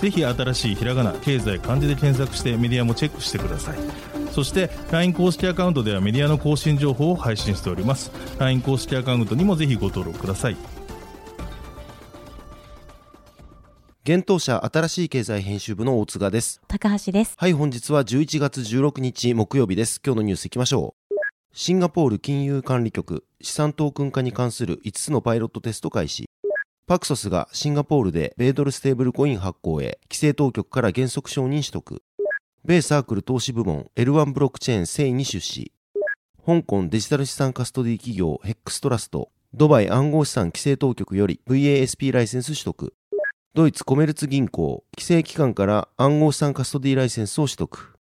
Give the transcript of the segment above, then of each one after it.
ぜひ新しいひらがな経済漢字で検索してメディアもチェックしてくださいそして LINE 公式アカウントではメディアの更新情報を配信しております LINE 公式アカウントにもぜひご登録ください現当社新しい経済編集部の大塚です。高橋です。はい、本日は11月16日木曜日です。今日のニュースいきましょう。シンガポール金融管理局資産トークン化に関する5つのパイロットテスト開始。パクソスがシンガポールで米ドルステーブルコイン発行へ規制当局から原則承認取得。米サークル投資部門 L1 ブロックチェーン繊維に出資。香港デジタル資産カストディ企業ヘックストラストドバイ暗号資産規制当局より VASP ライセンス取得。ドイツコメルツ銀行、規制機関から暗号資産カストディライセンスを取得。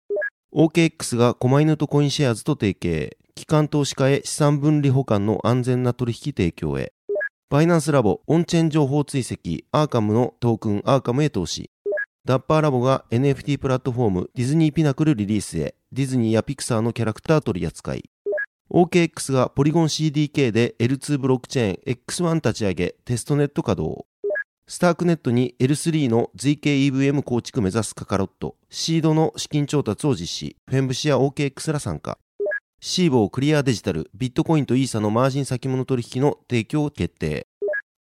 OKX が狛犬とコインシェアーズと提携、機関投資家へ資産分離保管の安全な取引提供へ。バイナンスラボ、オンチェーン情報追跡、アーカムのトークンアーカムへ投資。ダッパーラボが NFT プラットフォームディズニーピナクルリリースへ、ディズニーやピクサーのキャラクター取り扱い。OKX がポリゴン CDK で L2 ブロックチェーン X1 立ち上げ、テストネット稼働。スタークネットに L3 の ZKEVM 構築目指すカカロット、シードの資金調達を実施、フェンブシや OKX ら参加。シーボークリアデジタル、ビットコインとイーサのマージン先物取引の提供を決定。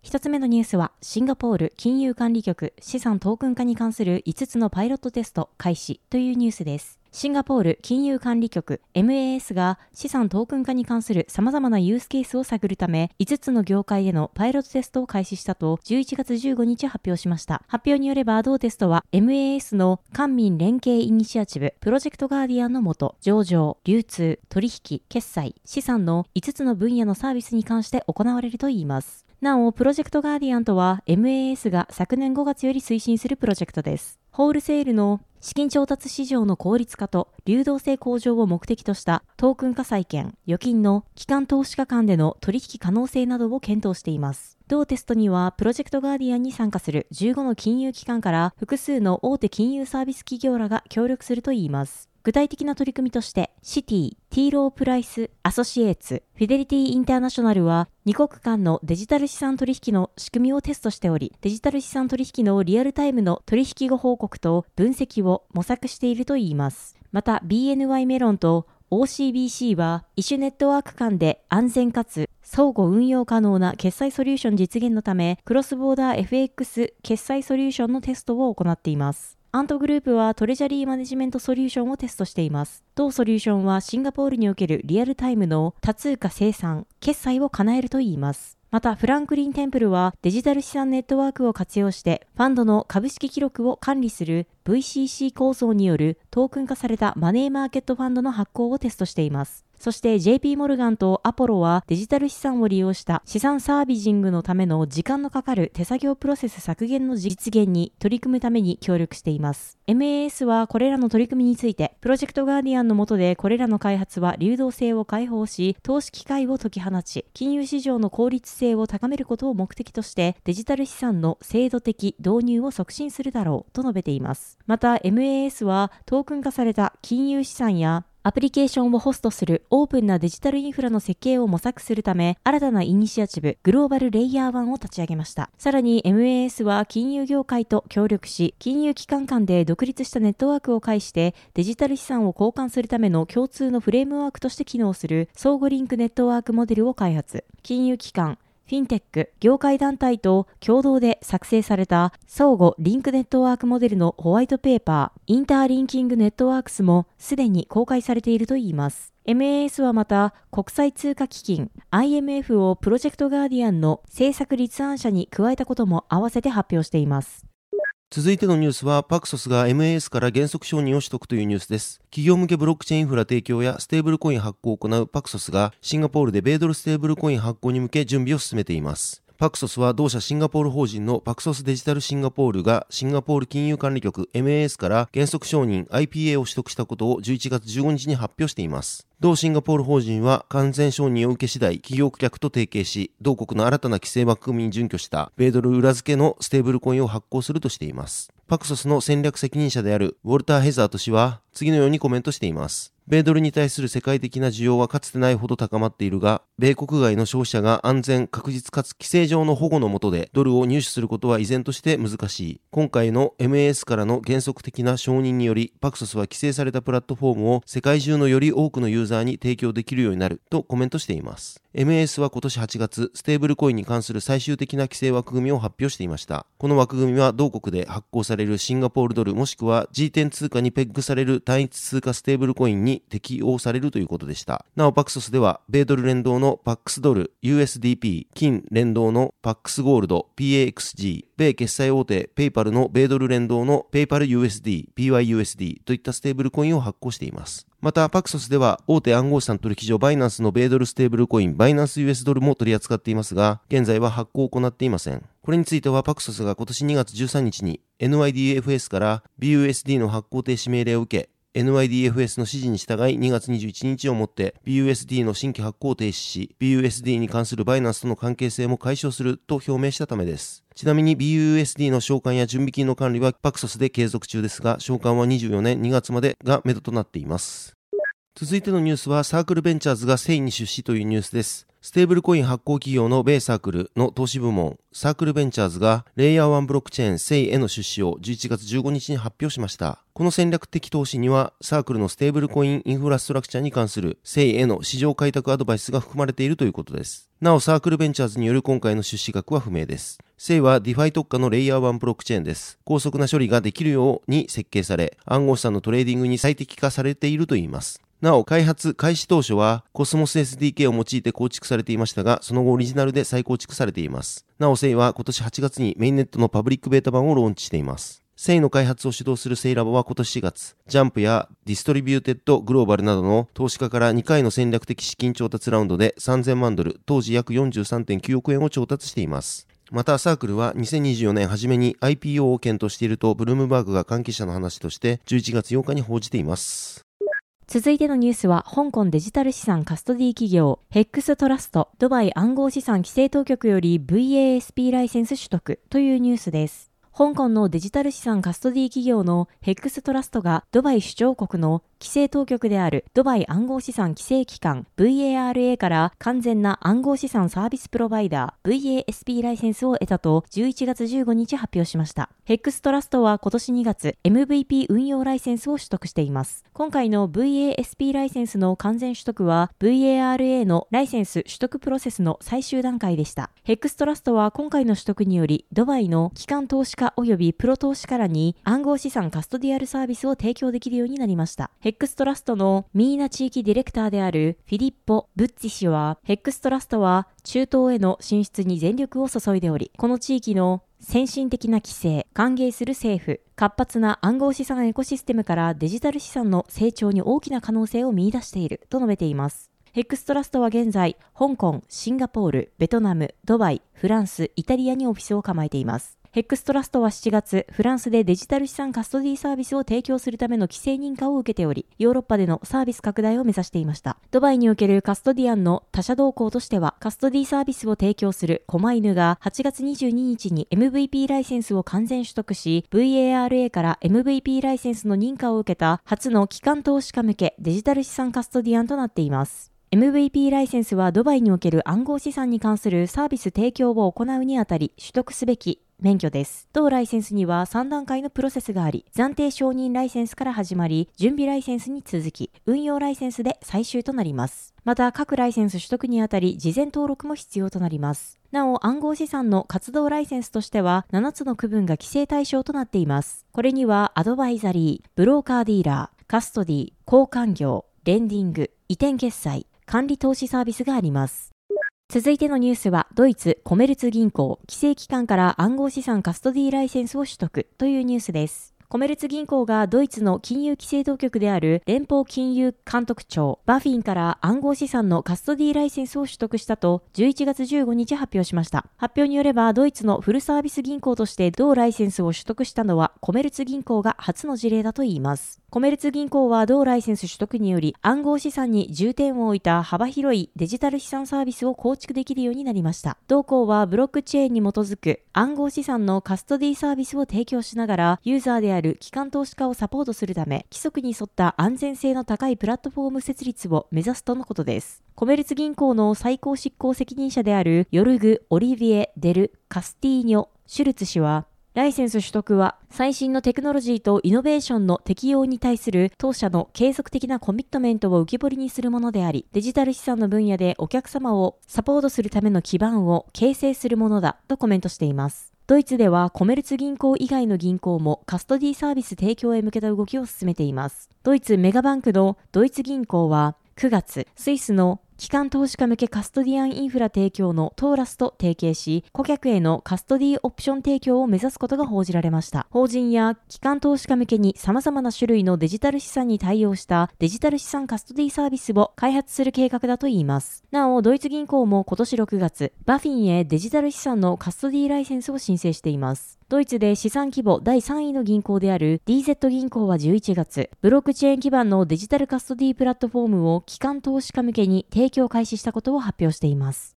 一つ目のニュースは、シンガポール金融管理局資産トークン化に関する5つのパイロットテスト開始というニュースです。シンガポール金融管理局 MAS が資産トークン化に関する様々なユースケースを探るため、5つの業界でのパイロットテストを開始したと11月15日発表しました。発表によれば、同テストは MAS の官民連携イニシアチブ、プロジェクトガーディアンのもと、上場、流通、取引、決済、資産の5つの分野のサービスに関して行われるといいます。なお、プロジェクトガーディアンとは MAS が昨年5月より推進するプロジェクトです。ホールセールの資金調達市場の効率化と流動性向上を目的としたトークン化債券、預金の機関投資家間での取引可能性などを検討しています。同テストには、プロジェクトガーディアンに参加する15の金融機関から複数の大手金融サービス企業らが協力するといいます。具体的な取り組みとして、シティ、ティーロープライス、アソシエイツ、フィデリティインターナショナルは、2国間のデジタル資産取引の仕組みをテストしており、デジタル資産取引のリアルタイムの取引後報告と分析を模索しているといいます。また、BNY メロンと OCBC は、異種ネットワーク間で安全かつ相互運用可能な決済ソリューション実現のため、クロスボーダー FX 決済ソリューションのテストを行っています。アントグループはトレジャリーマネジメントソリューションをテストしています。同ソリューションはシンガポールにおけるリアルタイムの多通貨生産、決済を叶えるといいます。また、フランクリン・テンプルはデジタル資産ネットワークを活用して、ファンドの株式記録を管理する VCC 構造によるトークン化されたマネーマーケットファンドの発行をテストしています。そして JP モルガンとアポロはデジタル資産を利用した資産サービジングのための時間のかかる手作業プロセス削減の実現に取り組むために協力しています。MAS はこれらの取り組みについて、プロジェクトガーディアンの下でこれらの開発は流動性を解放し、投資機会を解き放ち、金融市場の効率性を高めることを目的として、デジタル資産の制度的導入を促進するだろうと述べています。また MAS はトークン化された金融資産やアプリケーションをホストするオープンなデジタルインフラの設計を模索するため、新たなイニシアチブ、グローバルレイヤー1を立ち上げました。さらに MAS は金融業界と協力し、金融機関間で独立したネットワークを介して、デジタル資産を交換するための共通のフレームワークとして機能する相互リンクネットワークモデルを開発。金融機関、フィンテック、業界団体と共同で作成された相互リンクネットワークモデルのホワイトペーパー、インターリンキングネットワークスもすでに公開されているといいます。MAS はまた国際通貨基金 IMF をプロジェクトガーディアンの政策立案者に加えたことも合わせて発表しています。続いてのニュースは、パクソスが MAS から原則承認を取得というニュースです。企業向けブロックチェーンインフラ提供やステーブルコイン発行を行うパクソスが、シンガポールで米ドルステーブルコイン発行に向け準備を進めています。パクソスは同社シンガポール法人のパクソスデジタルシンガポールがシンガポール金融管理局 MAS から原則承認 IPA を取得したことを11月15日に発表しています。同シンガポール法人は完全承認を受け次第企業顧客と提携し、同国の新たな規制枠組みに準拠した米ドル裏付けのステーブルコインを発行するとしています。パクソスの戦略責任者であるウォルター・ヘザート氏は次のようにコメントしています。米ドルに対する世界的な需要はかつてないほど高まっているが、米国外の消費者が安全、確実かつ規制上の保護の下でドルを入手することは依然として難しい。今回の MAS からの原則的な承認により、パクソスは規制されたプラットフォームを世界中のより多くのユーザーザーに提供できるようになるとコメントしています。MAS は今年8月、ステーブルコインに関する最終的な規制枠組みを発表していました。この枠組みは同国で発行されるシンガポールドルもしくは G10 通貨にペッグされる単一通貨ステーブルコインに適用されるれるということでした。なお、パクソスでは、米ドル連動のパックスドル、USDP、金連動のパックスゴールド、PAXG、米決済大手ペイパルの米ドル連動のペイパル USD、PYUSD といったステーブルコインを発行しています。また、パクソスでは大手暗号資産取引所バイナンスの米ドルステーブルコインバイナンス US ドルも取り扱っていますが、現在は発行を行っていません。これについてはパクソスが今年2月13日に NYDFS から BUSD の発行停止命令を受け、NYDFS の指示に従い2月21日をもって BUSD の新規発行を停止し、BUSD に関するバイナンスとの関係性も解消すると表明したためです。ちなみに BUSD の償還や準備金の管理はパクソスで継続中ですが、償還は24年2月までが目処となっています。続いてのニュースはサークルベンチャーズがセイに出資というニュースです。ステーブルコイン発行企業の米サークルの投資部門、サークルベンチャーズがレイヤー1ブロックチェーンセイへの出資を11月15日に発表しました。この戦略的投資には、サークルのステーブルコインインフラストラクチャーに関するセイへの市場開拓アドバイスが含まれているということです。なお、サークルベンチャーズによる今回の出資額は不明です。セイはディファイ特化のレイヤー1ブロックチェーンです。高速な処理ができるように設計され、暗号資産のトレーディングに最適化されているといいます。なお、開発開始当初はコスモス SDK を用いて構築されていましたが、その後オリジナルで再構築されています。なお、セイは今年8月にメインネットのパブリックベータ版をローンチしています。セイの開発を主導するセイラボは今年4月、ジャンプやディストリビューテッドグローバルなどの投資家から2回の戦略的資金調達ラウンドで3000万ドル、当時約43.9億円を調達しています。また、サークルは2024年初めに IPO を検討していると、ブルームバーグが関係者の話として11月8日に報じています。続いてのニュースは、香港デジタル資産カストディ企業、ヘックストラスト、ドバイ暗号資産規制当局より VASP ライセンス取得というニュースです。香港のデジタル資産カストディ企業のヘックストラストがドバイ首長国の規制当局であるドバイ暗号資産規制機関 VARA から完全な暗号資産サービスプロバイダー VASP ライセンスを得たと11月15日発表しました。ヘックストラストは今年2月 MVP 運用ライセンスを取得しています。今回の VASP ライセンスの完全取得は VARA のライセンス取得プロセスの最終段階でした。ヘックストラストは今回の取得によりドバイの機関投資家及びプロ投資家らに暗号資産カストディアルサービスを提供できるようになりました。ヘヘックストラストのミーナ地域ディレクターであるフィリッポ・ブッツィ氏は、ヘックストラストは中東への進出に全力を注いでおり、この地域の先進的な規制、歓迎する政府、活発な暗号資産エコシステムからデジタル資産の成長に大きな可能性を見出していると述べています。ヘックストラストは現在、香港、シンガポール、ベトナム、ドバイ、フランス、イタリアにオフィスを構えています。ヘックストラストは7月、フランスでデジタル資産カストディサービスを提供するための規制認可を受けており、ヨーロッパでのサービス拡大を目指していました。ドバイにおけるカストディアンの他社動向としては、カストディサービスを提供するコマイヌが8月22日に MVP ライセンスを完全取得し、VARA から MVP ライセンスの認可を受けた初の機関投資家向けデジタル資産カストディアンとなっています。MVP ライセンスはドバイにおける暗号資産に関するサービス提供を行うにあたり取得すべき免許です。同ライセンスには3段階のプロセスがあり、暫定承認ライセンスから始まり、準備ライセンスに続き、運用ライセンスで最終となります。また、各ライセンス取得にあたり、事前登録も必要となります。なお、暗号資産の活動ライセンスとしては、7つの区分が規制対象となっています。これには、アドバイザリー、ブローカーディーラー、カストディ、交換業、レンディング、移転決済、管理投資サービスがあります。続いてのニュースは、ドイツコメルツ銀行、規制機関から暗号資産カストディーライセンスを取得というニュースです。コメルツ銀行がドイツの金融規制当局である連邦金融監督庁、バフィンから暗号資産のカストディライセンスを取得したと11月15日発表しました。発表によれば、ドイツのフルサービス銀行として同ライセンスを取得したのはコメルツ銀行が初の事例だといいます。コメルツ銀行は同ライセンス取得により暗号資産に重点を置いた幅広いデジタル資産サービスを構築できるようになりました。同行はブロックチェーンに基づく暗号資産のカストディサービスを提供しながらユーザーであるる機関投資家をサポートするため規則に沿った安全性の高いプラットフォーム設立を目指すとのことです。コメルツ銀行の最高執行責任者であるヨルグ・オリビエ・デル・カスティーニョ・シュルツ氏はライセンス取得は最新のテクノロジーとイノベーションの適用に対する当社の継続的なコミットメントを浮き彫りにするものであり、デジタル資産の分野でお客様をサポートするための基盤を形成するものだとコメントしています。ドイツではコメルツ銀行以外の銀行もカストディサービス提供へ向けた動きを進めています。ドイツメガバンクのドイツ銀行は9月、スイスの機関投資家向けカストディアンインフラ提供のトーラスと提携し、顧客へのカストディオプション提供を目指すことが報じられました。法人や機関投資家向けに様々な種類のデジタル資産に対応したデジタル資産カストディサービスを開発する計画だといいます。なお、ドイツ銀行も今年6月、バフィンへデジタル資産のカストディライセンスを申請しています。ドイツで資産規模第3位の銀行である DZ 銀行は11月、ブロックチェーン基盤のデジタルカストディープラットフォームを機関投資家向けに提供開始したことを発表しています。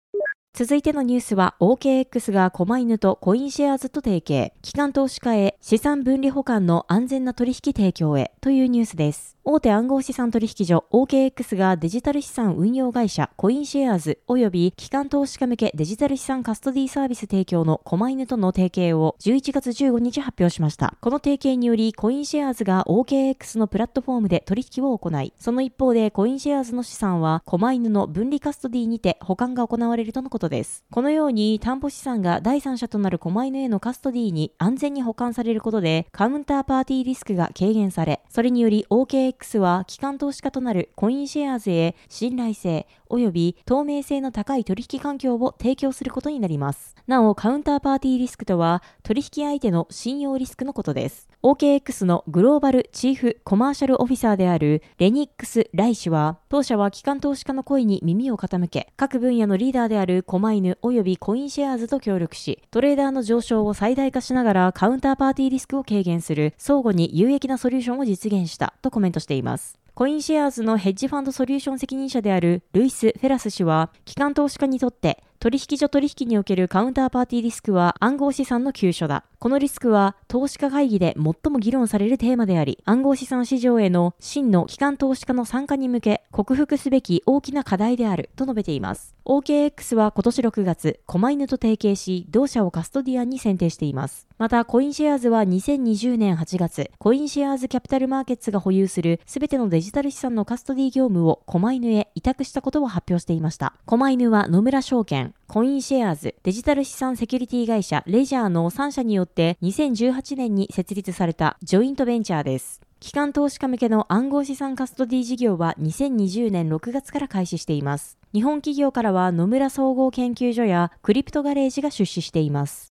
続いてのニュースは OKX が狛犬とコインシェアーズと提携、機関投資家へ資産分離保管の安全な取引提供へというニュースです。大手暗号資産取引所 OKX がデジタル資産運用会社コインシェアーズ及び機関投資家向けデジタル資産カストディサービス提供のコマイヌとの提携を11月15日発表しました。この提携によりコインシェアーズが OKX のプラットフォームで取引を行い、その一方でコインシェアーズの資産はコマイヌの分離カストディにて保管が行われるとのことことです。このように担保資産が第三者となるコマイヌへのカストディに安全に保管されることでカウンターパーティーリスクが軽減され、それにより OKX は機関投資家となるコインシェアーズへ信頼性及び透明性の高い取引環境を提供することになります。なお、カウンターパーティーリスクとは取引相手の信用リスクのことです。OKX のグローバルチーフコマーシャルオフィサーであるレニックス・ライ氏は、当社は機関投資家の声に耳を傾け、各分野のリーダーであるコマイヌ及びコインシェアーズと協力し、トレーダーの上昇を最大化しながらカウンターパーティーリスクを軽減する相互に有益なソリューションを実現したとコメントしています。コインシェアーズのヘッジファンドソリューション責任者であるルイス・フェラス氏は、機関投資家にとって取引所取引におけるカウンターパーティーリスクは暗号資産の急所だ。このリスクは投資家会議で最も議論されるテーマであり、暗号資産市場への真の機関投資家の参加に向け克服すべき大きな課題であると述べています。OKX は今年6月、狛犬と提携し、同社をカストディアンに選定しています。また、コインシェアーズは2020年8月、コインシェアーズキャピタルマーケッツが保有するすべてのデジタル資産のカストディ業務を狛犬へ委託したことを発表していました。狛犬は野村証券、コインシェアーズ、デジタル資産セキュリティ会社レジャーの3社によって2018年に設立されたジョイントベンチャーです。機関投資家向けの暗号資産カストディ事業は2020年6月から開始しています。日本企業からは野村総合研究所やクリプトガレージが出資しています。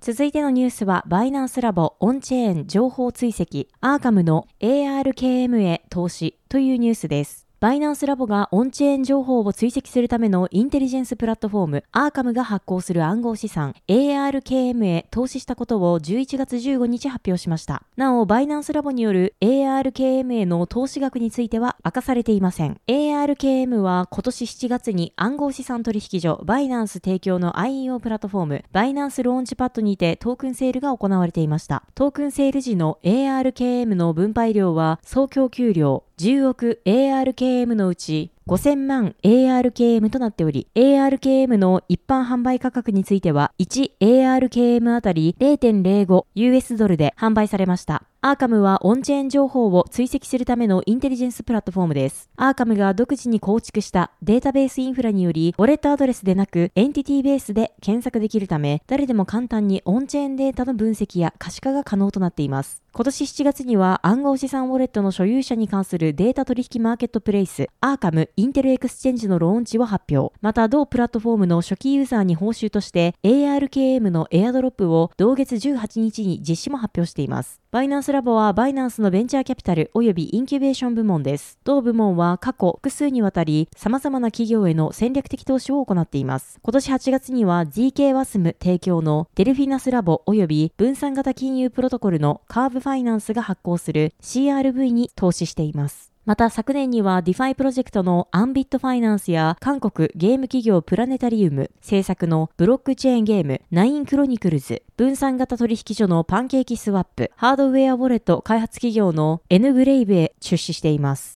続いてのニュースは、バイナンスラボオンチェーン情報追跡、アーカムの ARKM へ投資というニュースです。バイナンスラボがオンチェーン情報を追跡するためのインテリジェンスプラットフォーム、アーカムが発行する暗号資産、ARKM へ投資したことを11月15日発表しました。なお、バイナンスラボによる ARKM への投資額については明かされていません。ARKM は今年7月に暗号資産取引所、バイナンス提供の IEO プラットフォーム、バイナンスローンチパッドにてトークンセールが行われていました。トークンセール時の ARKM の分配量は総供給量10億 ARKM のうち5000万 ARKM となっており、ARKM の一般販売価格については、1 ARKM あたり 0.05US ドルで販売されました。アーカムはオンチェーン情報を追跡するためのインテリジェンスプラットフォームです。アーカムが独自に構築したデータベースインフラにより、ウォレットアドレスでなくエンティティベースで検索できるため、誰でも簡単にオンチェーンデータの分析や可視化が可能となっています。今年7月には暗号資産ウォレットの所有者に関するデータ取引マーケットプレイス、アーカムインテルエクスチェンジのローンチを発表。また、同プラットフォームの初期ユーザーに報酬として ARKM のエアドロップを同月18日に実施も発表しています。バイナンスラボはバイナンスのベンチャーキャピタル及びインキュベーション部門です。同部門は過去複数にわたり様々な企業への戦略的投資を行っています。今年8月には GK ワスム提供のデルフィナスラボ及び分散型金融プロトコルのカーブファイナンスが発行する CRV に投資しています。また昨年には DeFi プロジェクトのアンビットファイナンスや韓国ゲーム企業プラネタリウム制作のブロックチェーンゲームナインクロニクルズ分散型取引所のパンケーキスワップハードウェアウォレット開発企業の N グレイブへ出資しています。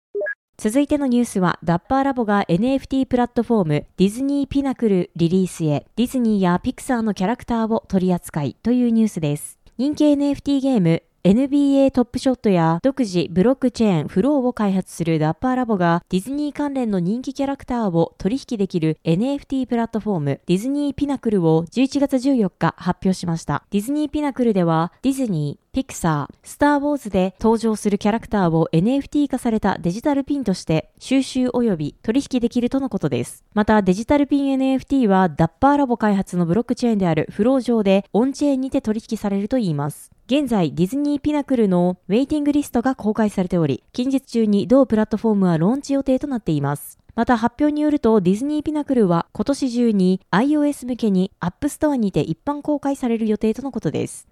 続いてのニュースは、ダッパーラボが NFT プラットフォームディズニーピナクルリリースへ、ディズニーやピクサーのキャラクターを取り扱いというニュースです。人気 NFT ゲーム NBA トップショットや独自ブロックチェーンフローを開発するダッパーラボがディズニー関連の人気キャラクターを取引できる NFT プラットフォームディズニーピナクルを11月14日発表しました。ディズニーピナクルではディズニー、ピクサー、スター・ウォーズで登場するキャラクターを NFT 化されたデジタルピンとして収集及び取引できるとのことです。またデジタルピン NFT はダッパーラボ開発のブロックチェーンであるフロー上でオンチェーンにて取引されるといいます。現在、ディズニーピナクルのウェイティングリストが公開されており、近日中に同プラットフォームはローンチ予定となっています。また発表によるとディズニーピナクルは今年中に iOS 向けに App Store にて一般公開される予定とのことです。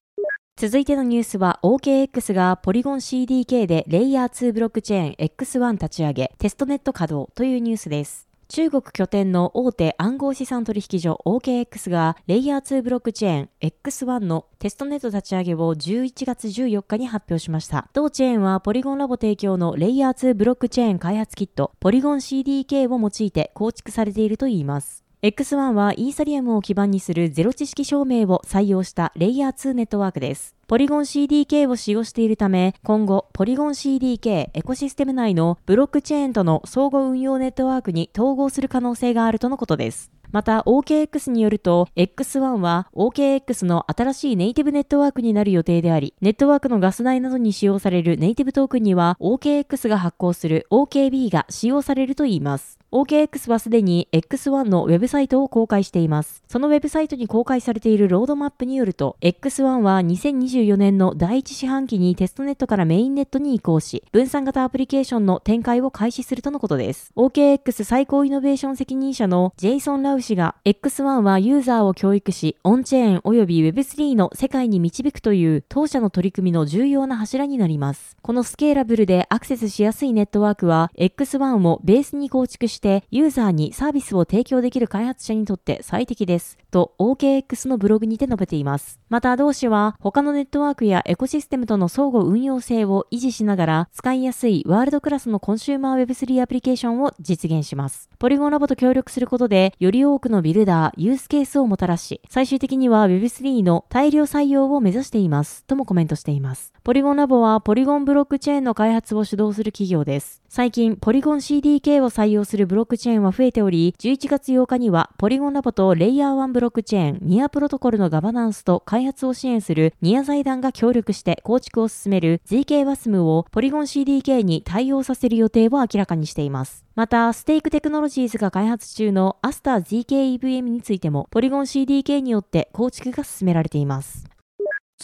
続いてのニュースは OKX がポリゴン CDK でレイヤー2ブロックチェーン X1 立ち上げテストネット稼働というニュースです。中国拠点の大手暗号資産取引所 OKX がレイヤー2ブロックチェーン X1 のテストネット立ち上げを11月14日に発表しました。同チェーンはポリゴンラボ提供のレイヤー2ブロックチェーン開発キットポリゴン CDK を用いて構築されているといいます。X1 はイーサリアムを基盤にするゼロ知識証明を採用したレイヤー2ネットワークです。ポリゴン CDK を使用しているため、今後、ポリゴン CDK エコシステム内のブロックチェーンとの相互運用ネットワークに統合する可能性があるとのことです。また OKX によると X1 は OKX の新しいネイティブネットワークになる予定であり、ネットワークのガス代などに使用されるネイティブトークンには OKX が発行する OKB が使用されるといいます。OKX はすでに X1 のウェブサイトを公開しています。そのウェブサイトに公開されているロードマップによると、X1 は2024年の第1四半期にテストネットからメインネットに移行し、分散型アプリケーションの展開を開始するとのことです。OKX 最高イノベーション責任者のジェイソン・ラウ氏が、X1 はユーザーを教育し、オンチェーン及び Web3 の世界に導くという当社の取り組みの重要な柱になります。このスケーラブルでアクセスしやすいネットワークは、X1 をベースに構築して、ユーザーにサービスを提供できる開発者にとって最適です。と OKX のブログにて述べています。また同氏は他のネットワークやエコシステムとの相互運用性を維持しながら使いやすいワールドクラスのコンシューマー Web3 アプリケーションを実現します。ポリゴンラボと協力することでより多くのビルダー、ユースケースをもたらし、最終的には Web3 の大量採用を目指しています。ともコメントしています。ポリゴンラボはポリゴンブロックチェーンの開発を主導する企業です。最近、ポリゴン CDK を採用するブロックチェーンは増えており、11月8日にはポリゴンラボとレイヤー1ブロックチェーン、ニアプロトコルのガバナンスと開発を支援するニア財団が協力して構築を進める ZK ワスムをポリゴン CDK に対応させる予定を明らかにしています。また、ステークテクノロジーズが開発中のアスター ZKEVM についても、ポリゴン CDK によって構築が進められています。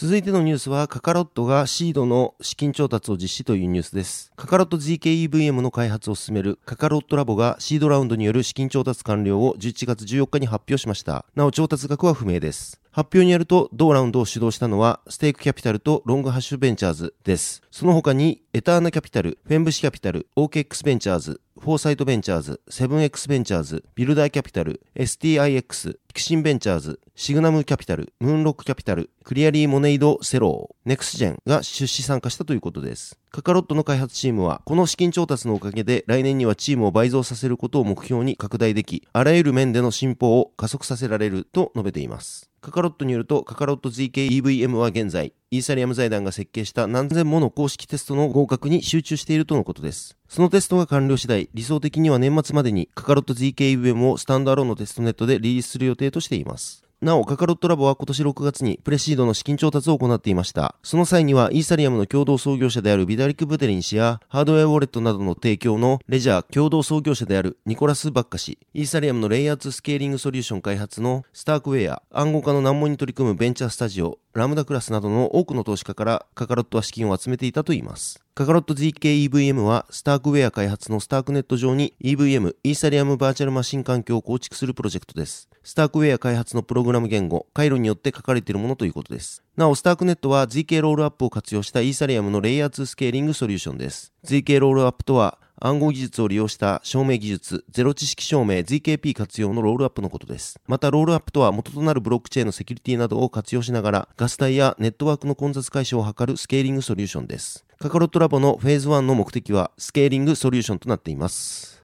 続いてのニュースは、カカロットがシードの資金調達を実施というニュースです。カカロット ZKEVM の開発を進めるカカロットラボがシードラウンドによる資金調達完了を11月14日に発表しました。なお、調達額は不明です。発表によると、同ラウンドを主導したのは、ステークキャピタルとロングハッシュベンチャーズです。その他に、エターナキャピタル、フェンブシキャピタル、OKX ベンチャーズ、フォーサイトベンチャーズ、セブン x ベンチャーズ、ビルダーキャピタル、STIX、ピクシンベンチャーズ、シグナムキャピタル、ムーンロックキャピタル、クリアリーモネイドセロー、ネクスジェンが出資参加したということです。カカロットの開発チームは、この資金調達のおかげで来年にはチームを倍増させることを目標に拡大でき、あらゆる面での進歩を加速させられると述べています。カカロットによると、カカロット ZK-EVM は現在、イーサリアム財団が設計した何千もの公式テストの合格に集中しているとのことです。そのテストが完了次第、理想的には年末までにカカロット ZK-EVM をスタンドアローンのテストネットでリリースする予定としています。なお、カカロットラボは今年6月にプレシードの資金調達を行っていました。その際には、イーサリアムの共同創業者であるビダリック・ブテリン氏や、ハードウェアウォレットなどの提供のレジャー共同創業者であるニコラス・バッカ氏、イーサリアムのレイヤー2スケーリングソリューション開発のスタークウェア、暗号化の難問に取り組むベンチャースタジオ、ラムダクラスなどの多くの投資家からカカロットは資金を集めていたといいます。カカロット GKEVM はスタークウェア開発のスタークネット上に EVM、イーサリアムバーチャルマシン環境を構築するプロジェクトです。スタークウェア開発のプログラム言語、カイロによって書かれているものということです。なお、スタークネットは ZK ロールアップを活用したイーサリアムのレイヤー2スケーリングソリューションです。ZK ロールアップとは、暗号技術を利用した証明技術、ゼロ知識証明 ZKP 活用のロールアップのことです。また、ロールアップとは元となるブロックチェーンのセキュリティなどを活用しながら、ガス代やネットワークの混雑解消を図るスケーリングソリューションです。カカロットラボのフェーズ1の目的は、スケーリングソリューションとなっています。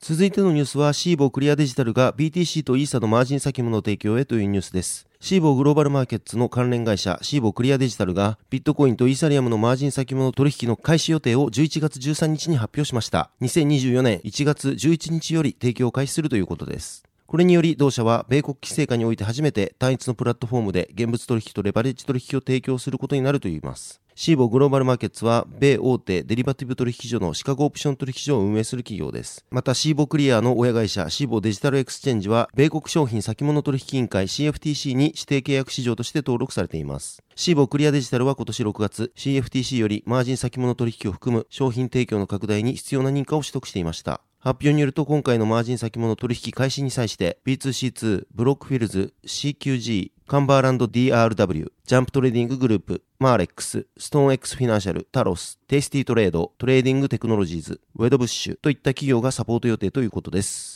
続いてのニュースは、シーボークリアデジタルが BTC とイーサのマージン先物提供へというニュースです。シーボーグローバルマーケッツの関連会社、シーボークリアデジタルが、ビットコインとイーサリアムのマージン先物取引の開始予定を11月13日に発表しました。2024年1月11日より提供を開始するということです。これにより同社は米国規制下において初めて単一のプラットフォームで現物取引とレバレッジ取引を提供することになるといいます。シーボグローバルマーケッツは、米大手デリバティブ取引所のシカゴオプション取引所を運営する企業です。また、シーボクリアの親会社、シーボデジタルエクスチェンジは、米国商品先物取引委員会 CFTC に指定契約市場として登録されています。シーボクリアデジタルは今年6月、CFTC よりマージン先物取引を含む商品提供の拡大に必要な認可を取得していました。発表によると今回のマージン先物取引開始に際して B2C2、ブロックフィルズ、CQG、カンバーランド DRW、ジャンプトレーディンググループ、マーレックス、ストーン X フィナンシャル、タロス、テイスティトレード、トレーディングテクノロジーズ、ウェドブッシュといった企業がサポート予定ということです。